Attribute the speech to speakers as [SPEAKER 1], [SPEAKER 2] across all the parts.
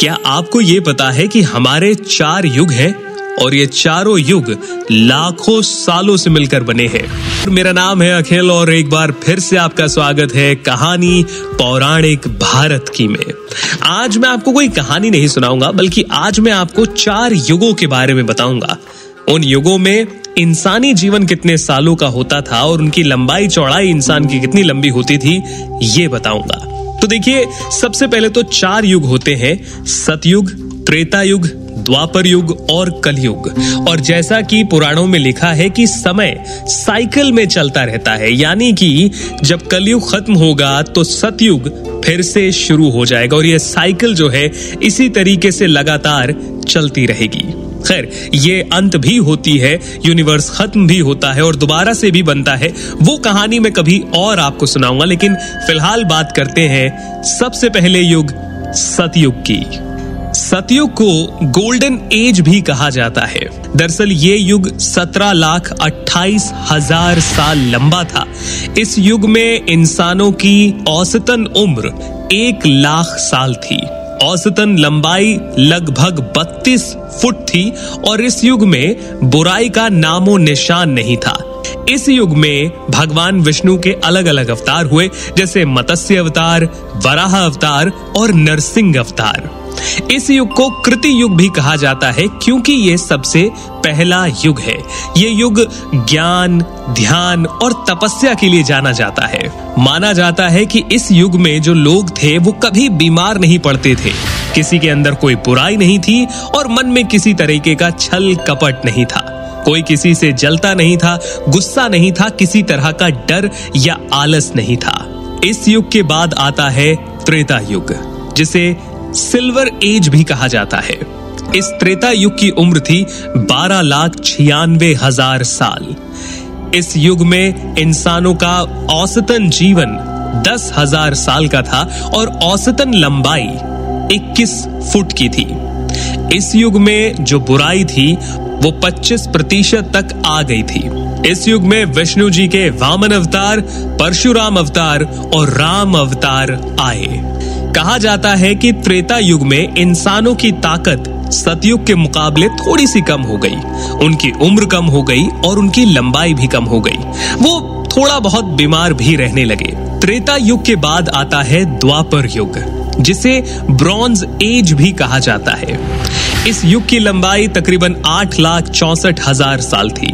[SPEAKER 1] क्या आपको ये पता है कि हमारे चार युग हैं और ये चारों युग लाखों सालों से मिलकर बने हैं? मेरा नाम है अखिल और एक बार फिर से आपका स्वागत है कहानी पौराणिक भारत की में। आज मैं आपको कोई कहानी नहीं सुनाऊँगा, बल्कि आज मैं आपको चार युगों के बारे में बताऊँगा। उन युगों में इंसानी जीवन कितने सालों का होता था और उनकी लंबाई, चौड़ाई इंसान की कितनी लंबी होती थी, ये बताऊँगा। तो देखिए, सबसे पहले तो चार युग होते हैं, सतयुग त्रेता युग द्वापर युग और कलयुग। और जैसा कि पुराणों में लिखा है कि समय साइकिल में चलता रहता है, यानी कि जब कलयुग खत्म होगा तो सतयुग फिर से शुरू हो जाएगा और यह साइकिल जो है, इसी तरीके से लगातार चलती रहेगी। खैर, ये अंत भी होती है यूनिवर्स खत्म भी होता है और दोबारा से भी बनता है। वो कहानी मैं कभी और आपको सुनाऊँगा, लेकिन फ़िलहाल बात करते हैं सबसे पहले युग, सतयुग की। सतयुग को गोल्डन एज भी कहा जाता है। दरअसल ये युग सत्रह लाख अट्ठाईस हज़ार साल लंबा था। इस युग में इंसानों की औसतन उम्र एक लाख साल थी। औसतन लंबाई लगभग 32 फुट थी और इस युग में बुराई का नामो निशान नहीं था। इस युग में भगवान विष्णु के अलग अलग अवतार हुए, जैसे मत्स्य अवतार, वराह अवतार और नरसिंह अवतार। इस युग को कृति युग भी कहा जाता है, क्योंकि ये सबसे पहला युग है। ये युग ज्ञान, ध्यान और तपस्या के लिए जाना जाता है। माना जाता है कि इस युग में जो लोग थे, वो कभी बीमार नहीं पड़ते थे। किसी के अंदर कोई बुराई नहीं थी और मन में किसी तरीके का छल कपट नहीं था। कोई किसी से जलता नहीं था, गुस्सा नहीं था, किसी तरह का डर या आलस नहीं था। इस युग के बाद आता है त्रेता युग, जिसे सिल्वर एज भी कहा जाता है। इस त्रेता युग की उम्र थी बारह लाख छियानवे हज़ार साल। इस युग में इंसानों का औसतन जीवन दस हज़ार साल का था और औसतन लंबाई इक्कीस फुट की थी। इस युग में जो बुराई थी, वो 25 प्रतिशत तक आ गई थी। इस युग में विष्णु जी के वामन अवतार, परशुराम अवतार और राम अवतार आए। कहा जाता है कि त्रेता युग में इंसानों की ताकत सतयुग के मुकाबले थोड़ी सी कम हो गई। उनकी उम्र कम हो गई और उनकी लंबाई भी कम हो गई। वो थोड़ा बहुत बीमार भी रहने लगे। त्रेता युग के बाद आता है द्वापर युग, जिसे ब्रॉन्ज एज भी कहा जाता है। इस युग की लंबाई तकरीबन आठ लाख चौसठ हज़ार साल थी।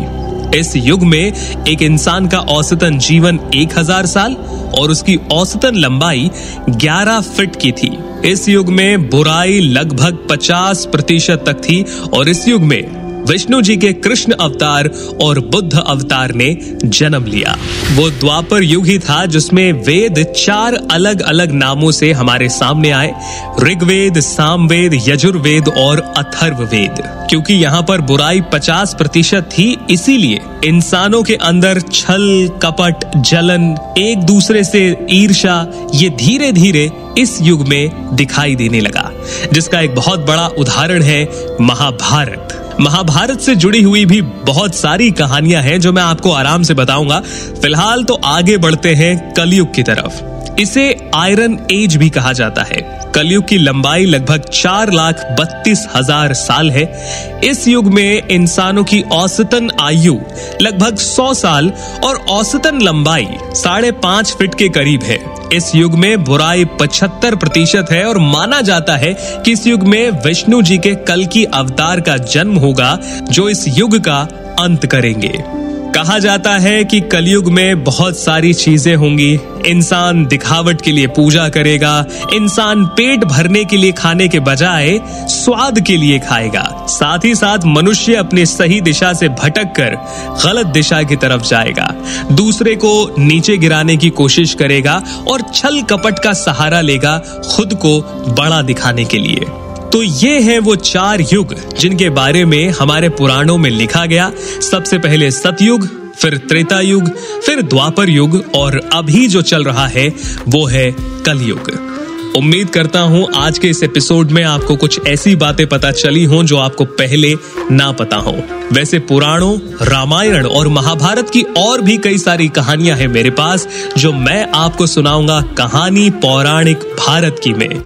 [SPEAKER 1] इस युग में एक इंसान का औसतन जीवन एक हज़ार साल और उसकी औसतन लंबाई 11 फीट की थी। इस युग में बुराई लगभग 50 प्रतिशत तक थी और इस युग में विष्णु जी के कृष्ण अवतार और बुद्ध अवतार ने जन्म लिया। वो द्वापर युग ही था जिसमें वेद चार अलग अलग नामों से हमारे सामने आए। ऋग्वेद, सामवेद, यजुर्वेद और अथर्ववेद। क्योंकि यहाँ पर बुराई 50 प्रतिशत थी, इसीलिए इंसानों के अंदर छल, कपट, जलन, एक दूसरे से ईर्षा ये धीरे धीरे इस युग में दिखाई देने लगा। जिसका एक बहुत बड़ा उदाहरण है महाभारत। महाभारत से जुड़ी हुई भी बहुत सारी कहानियाँ हैं जो मैं आपको आराम से बताऊँगा। फ़िलहाल तो आगे बढ़ते हैं कलयुग की तरफ़। इसे आयरन एज भी कहा जाता है। कलयुग की लंबाई लगभग चार लाख बत्तीस हज़ार साल है। इस युग में इंसानों की औसतन आयु लगभग सौ साल और औसतन लंबाई साढ़े पाँच फीट के करीब है। इस युग में बुराई पचहत्तर प्रतिशत है और माना जाता है कि इस युग में विष्णु जी के कल की अवतार का जन्म होगा, जो इस युग का अंत करेंगे। कहा जाता है कि कलयुग में बहुत सारी चीज़ें होंगी। इंसान दिखावट के लिए पूजा करेगा, इंसान पेट भरने के लिए खाने के बजाय स्वाद के लिए खाएगा। साथ ही साथ मनुष्य अपनी सही दिशा से भटक कर गलत दिशा की तरफ़ जाएगा। दूसरे को नीचे गिराने की कोशिश करेगा और छल कपट का सहारा लेगा खुद को बड़ा दिखाने के लिए। तो ये हैं वो चार युग, जिनके बारे में हमारे पुराणों में लिखा गया। सबसे पहले सतयुग, फिर त्रेता युग फिर द्वापर युग, और अभी जो चल रहा है, वो है कलयुग। उम्मीद करता हूँ आज के इस एपिसोड में आपको कुछ ऐसी बातें पता चली हों जो आपको पहले ना पता हो। वैसे पुराणों, रामायण और महाभारत की और भी कई सारी कहानियाँ हैं मेरे पास, जो मैं आपको सुनाऊँगा कहानी पौराणिक भारत की में।